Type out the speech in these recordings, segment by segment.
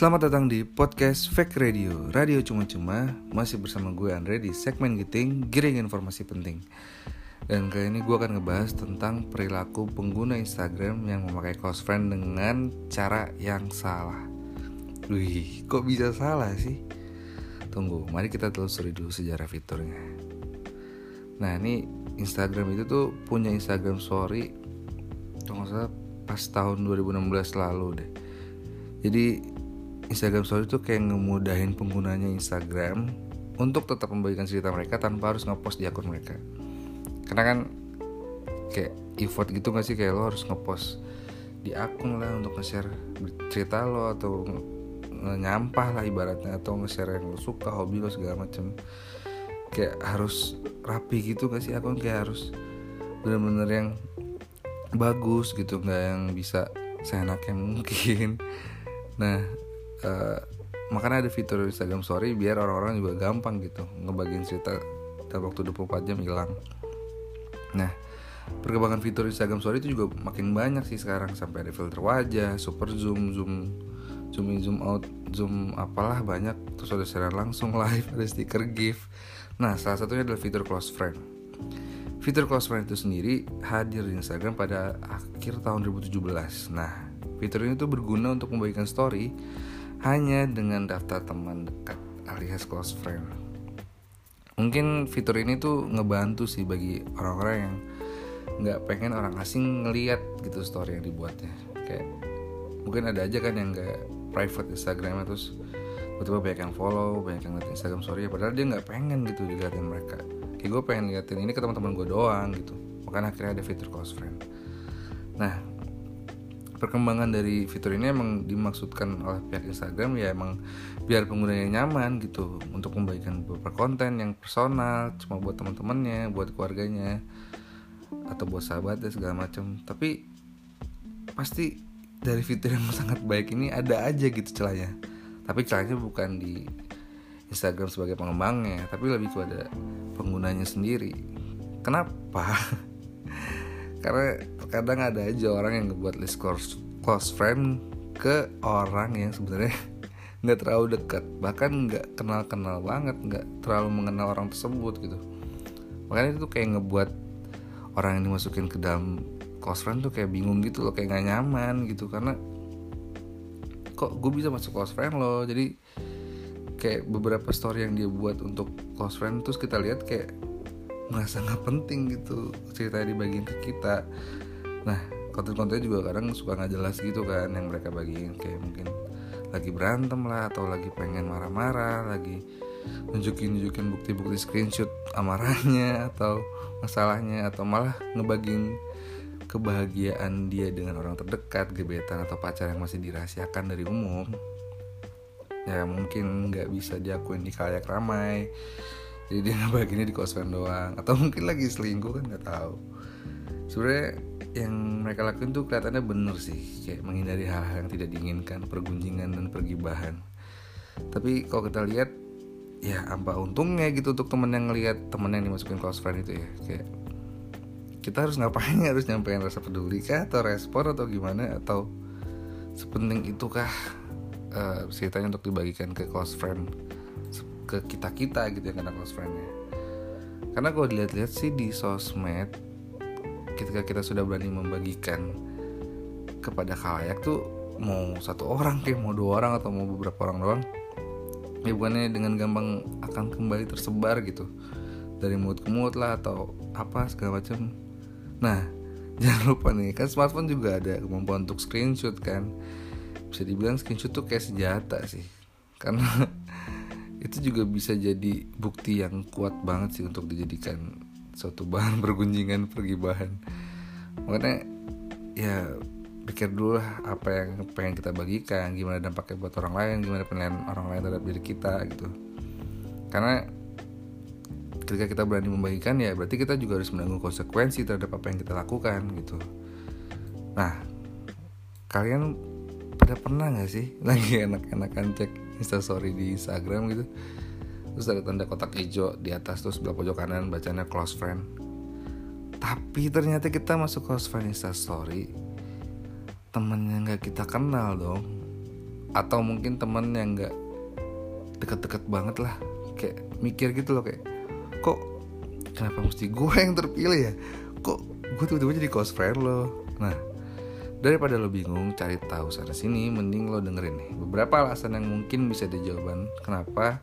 Selamat datang di podcast Fake Radio. Radio Cuma-Cuma Masih bersama gue Andre di segmen Giting Giring informasi penting. Dan kali ini gue akan ngebahas tentang perilaku pengguna Instagram Yang memakai close friend dengan cara yang salah. Wih, kok bisa salah sih? Tunggu, mari kita telusuri dulu sejarah fiturnya. Nah ini Instagram itu tuh punya Instagram story nggak salah pas tahun 2016 lalu deh. Jadi Instagram Story itu kayak ngemudahin penggunanya Instagram untuk tetap membagikan cerita mereka tanpa harus ngepost di akun mereka. Karena kan kayak effort gitu gak sih? Kayak lo harus ngepost di akun lah untuk nge-share cerita lo atau nyampah lah ibaratnya atau nge-share yang lo suka, hobi lo segala macem. Kayak harus rapi gitu gak sih akun? Kayak harus bener-bener yang bagus gitu nggak yang bisa seenaknya mungkin. Nah uh, makanya ada fitur Instagram Story biar orang-orang juga gampang gitu ngebagiin cerita dalam waktu 24 jam hilang nah perkembangan fitur Instagram Story itu juga makin banyak sih sekarang sampai ada filter wajah, super zoom, zoom zoom in, zoom out, zoom apalah banyak terus ada siaran langsung live, ada stiker GIF. Nah, salah satunya adalah fitur close friend. Fitur close friend itu sendiri hadir di Instagram pada akhir tahun 2017. Nah, fitur ini tuh berguna untuk membagikan story hanya dengan daftar teman dekat alias close friend. Mungkin fitur ini tuh ngebantu sih bagi orang-orang yang nggak pengen orang asing ngeliat gitu story yang dibuatnya. Kayak mungkin ada aja kan yang nggak private Instagramnya terus tiba-tiba banyak yang follow, banyak yang ngeliat Instagram story padahal dia nggak pengen gitu diliatin mereka. Kayak gue pengen liatin ini ke teman-teman gue doang gitu. Makanya akhirnya ada fitur close friend. Nah, perkembangan dari fitur ini emang dimaksudkan oleh pihak Instagram ya emang biar penggunanya nyaman gitu untuk membagikan beberapa konten yang personal cuma buat teman-temannya buat keluarganya atau buat sahabatnya segala macam. Tapi pasti dari fitur yang sangat baik ini ada aja gitu celahnya. Tapi celahnya bukan di Instagram sebagai pengembangnya tapi lebih kepada penggunanya sendiri. Kenapa karena kadang ada aja orang yang ngebuat list close, close friend ke orang yang sebenarnya nggak terlalu dekat. Bahkan nggak kenal kenal banget nggak terlalu mengenal orang tersebut gitu. Makanya itu kayak ngebuat orang yang dimasukin ke dalam close friend tuh kayak bingung gitu loh kayak nggak nyaman gitu. Karena kok gue bisa masuk close friend loh? Jadi kayak beberapa story yang dia buat untuk close friend terus kita lihat kayak merasa nggak penting gitu cerita dibagiin ke kita. Nah konten-kontennya juga kadang suka nggak jelas gitu kan yang mereka bagiin. Kayak mungkin lagi berantem lah atau lagi pengen marah-marah lagi nunjukin nunjukin bukti-bukti screenshot amarahnya atau masalahnya atau malah ngebagiin kebahagiaan dia dengan orang terdekat gebetan atau pacar yang masih dirahasiakan dari umum. Ya mungkin nggak bisa diakuin di kayak ramai jadi dia ngebagiinnya di kosan doang. Atau mungkin lagi selingkuh kan nggak tahu. Sebenarnya yang mereka lakuin tuh kelihatannya bener sih. Kayak menghindari hal-hal yang tidak diinginkan pergunjingan dan pergibahan. Tapi kalau kita lihat ya apa untungnya gitu untuk temen yang ngelihat temen yang dimasukin close friend itu ya. Kayak kita harus ngapain? Harus nyampein rasa peduli kah? Atau respon? Atau gimana? Atau sepenting itukah uh, ceritanya untuk dibagikan ke close friend ke kita kita gitu yang kena close friendnya. Karena kalau dilihat-lihat sih di sosmed ketika kita sudah berani membagikan kepada khalayak tuh mau satu orang kayak mau dua orang atau mau beberapa orang doang ya bukannya dengan gampang akan kembali tersebar gitu. Dari mulut ke mulut lah atau apa segala macam. Nah jangan lupa nih kan smartphone juga ada kemampuan untuk screenshot kan. Bisa dibilang screenshot tuh kayak senjata sih. Karena itu juga bisa jadi bukti yang kuat banget sih untuk dijadikan suatu bahan pergunjingan pergibahan. Makanya ya pikir dulu lah apa yang pengen kita bagikan gimana dampaknya buat orang lain gimana penilaian orang lain terhadap diri kita gitu. Karena ketika kita berani membagikan ya berarti kita juga harus menanggung konsekuensi terhadap apa yang kita lakukan gitu. Nah kalian pada pernah nggak sih lagi enak-enakan cek instastory di Instagram gitu. Terus ada tanda kotak hijau di atas terus sebelah pojok kanan bacanya close friend. Tapi ternyata kita masuk close friend instastory temen yang nggak kita kenal dong. Atau mungkin temen yang nggak deket-deket banget lah. Kayak mikir gitu loh kayak kok kenapa mesti gue yang terpilih ya? Kok gue tiba-tiba jadi close friend lo? Nah daripada lo bingung cari tahu sana sini mending lo dengerin nih. Beberapa alasan yang mungkin bisa dijawaban kenapa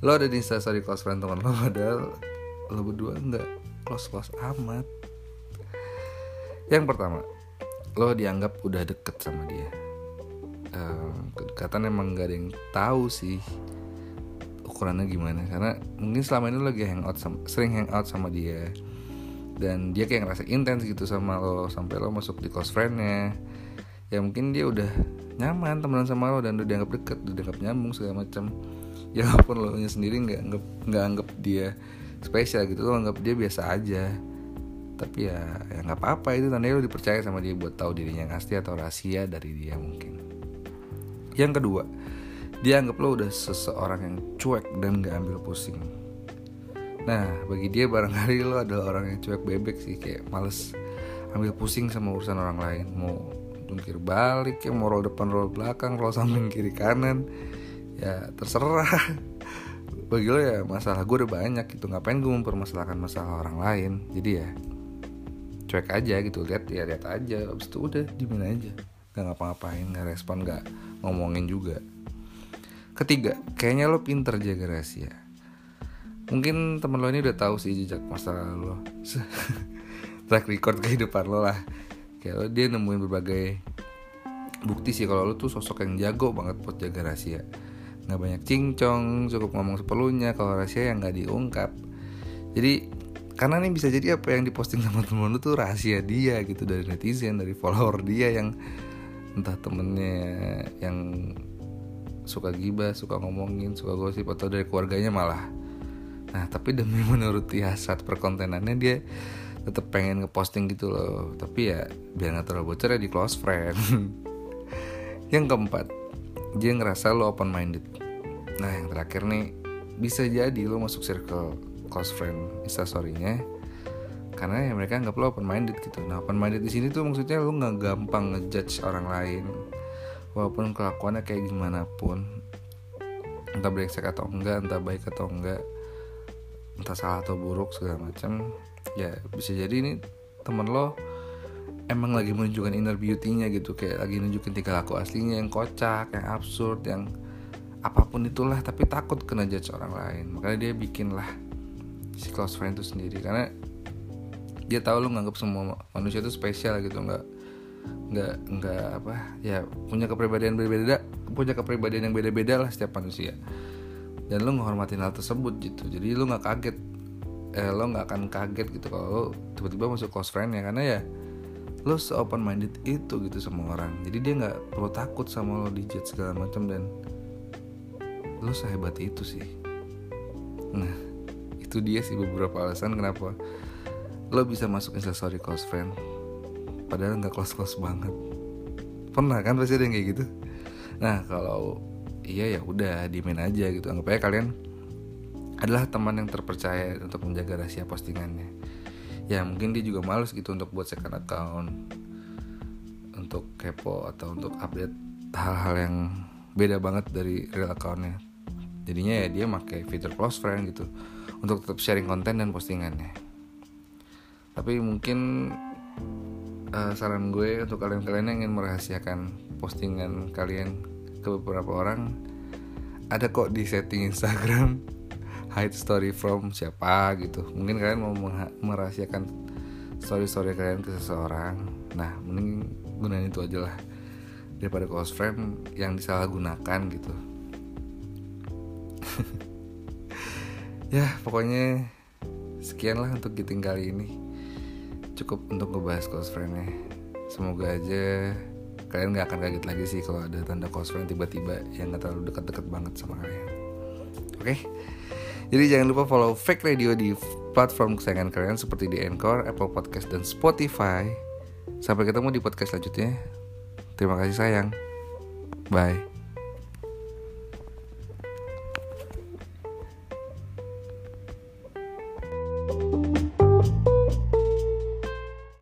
lo ada di instastory close friend teman lo padahal lo berdua nggak close close amat. Yang pertama lo dianggap udah deket sama dia. Uh, kedekatan emang gak ada yang tahu sih ukurannya gimana karena mungkin selama ini lo lagi hangout sama, sering hangout sama dia dan dia kayak ngerasa intens gitu sama lo sampai lo masuk di close friendnya. Ya mungkin dia udah nyaman temenan sama lo dan udah dianggap deket udah dianggap nyambung segala macam. Ya walaupun lo nya sendiri nggak anggap nggak anggap dia spesial gitu lo anggap dia biasa aja. Tapi ya ya nggak apa-apa itu tandanya lo dipercaya sama dia buat tahu dirinya yang asli atau rahasia dari dia mungkin. Yang kedua dia anggap lo udah seseorang yang cuek dan gak ambil pusing nah bagi dia barangkali lo adalah orang yang cuek bebek sih kayak males ambil pusing sama urusan orang lain. Mau jungkir balik ya mau roll depan roll belakang roll samping kiri kanan. Ya terserah. Bagi lo ya masalah gue udah banyak gitu. Ngapain gue mempermasalahkan masalah orang lain? Jadi ya cuek aja gitu. Lihat ya lihat aja. Abis itu udah dimin aja. Nggak ngapa-ngapain nggak respon nggak ngomongin juga. Ketiga kayaknya lo pinter jaga rahasia mungkin temen lo ini udah tahu sih jejak masa lo. Track record kehidupan lo lah. Kayak lo dia nemuin berbagai bukti sih kalau lo tuh sosok yang jago banget buat jaga rahasia. Nggak banyak cincong cukup ngomong seperlunya kalau rahasia yang nggak diungkap. Jadi karena nih bisa jadi apa yang diposting sama temen lu tuh rahasia dia gitu dari netizen dari follower dia yang entah temennya yang suka gibah suka ngomongin suka gosip atau dari keluarganya malah nah tapi demi menuruti hasrat perkontenannya dia tetap pengen ngeposting gitu loh. Tapi ya biar nggak terlalu bocor ya di close friend. Yang keempat dia ngerasa lo open minded nah yang terakhir nih bisa jadi lo masuk circle close friend instastorynya karena ya mereka nggak perlu open minded gitu. Nah open minded di sini tuh maksudnya lu nggak gampang ngejudge orang lain walaupun kelakuannya kayak gimana pun. Entah brengsek atau enggak entah baik atau enggak entah salah atau buruk segala macam ya bisa jadi ini temen lo emang lagi menunjukkan inner beauty-nya gitu kayak lagi nunjukin tiga laku aslinya yang kocak yang absurd yang apa pun itulah tapi takut kena judge orang lain. Makanya dia bikin lah si close friend itu sendiri karena dia tahu lu nganggap semua manusia itu spesial gitu nggak nggak nggak apa ya punya kepribadian berbeda punya kepribadian yang beda-beda lah setiap manusia dan lu menghormatin hal tersebut gitu. Jadi lu nggak kaget. Eh lo nggak akan kaget gitu kalau lo tiba-tiba masuk close friend ya. Karena ya lo se open minded itu gitu sama orang. Jadi dia nggak perlu takut sama lo dijudge segala macam dan lo sehebat itu sih. Nah itu dia sih beberapa alasan kenapa lo bisa masuk instastory close friend. Padahal nggak close close banget. Pernah kan pasti ada yang kayak gitu? Nah kalau iya ya udah dimin aja gitu. Anggap aja kalian adalah teman yang terpercaya untuk menjaga rahasia postingannya. Ya mungkin dia juga males gitu untuk buat second account untuk kepo atau untuk update hal-hal yang beda banget dari real accountnya. Jadinya ya dia pakai fitur close friend gitu untuk tetap sharing konten dan postingannya. Tapi mungkin uh, saran gue untuk kalian-kalian yang ingin merahasiakan postingan kalian ke beberapa orang ada kok di setting Instagram hide story from siapa gitu. Mungkin kalian mau merahasiakan story-story kalian ke seseorang. Nah mending gunain itu aja lah. Daripada close friend yang disalahgunakan gitu. Ya pokoknya sekian lah untuk giting kali ini. Cukup untuk ngebahas close friendnya semoga aja kalian gak akan kaget lagi sih kalau ada tanda close friend tiba-tiba yang gak terlalu deket-deket banget sama kalian. Oke? Okay? jadi jangan lupa follow fake radio di platform kesayangan kalian seperti di Anchor, Apple Podcast dan Spotify. Sampai ketemu di podcast selanjutnya. Terima kasih sayang. Bye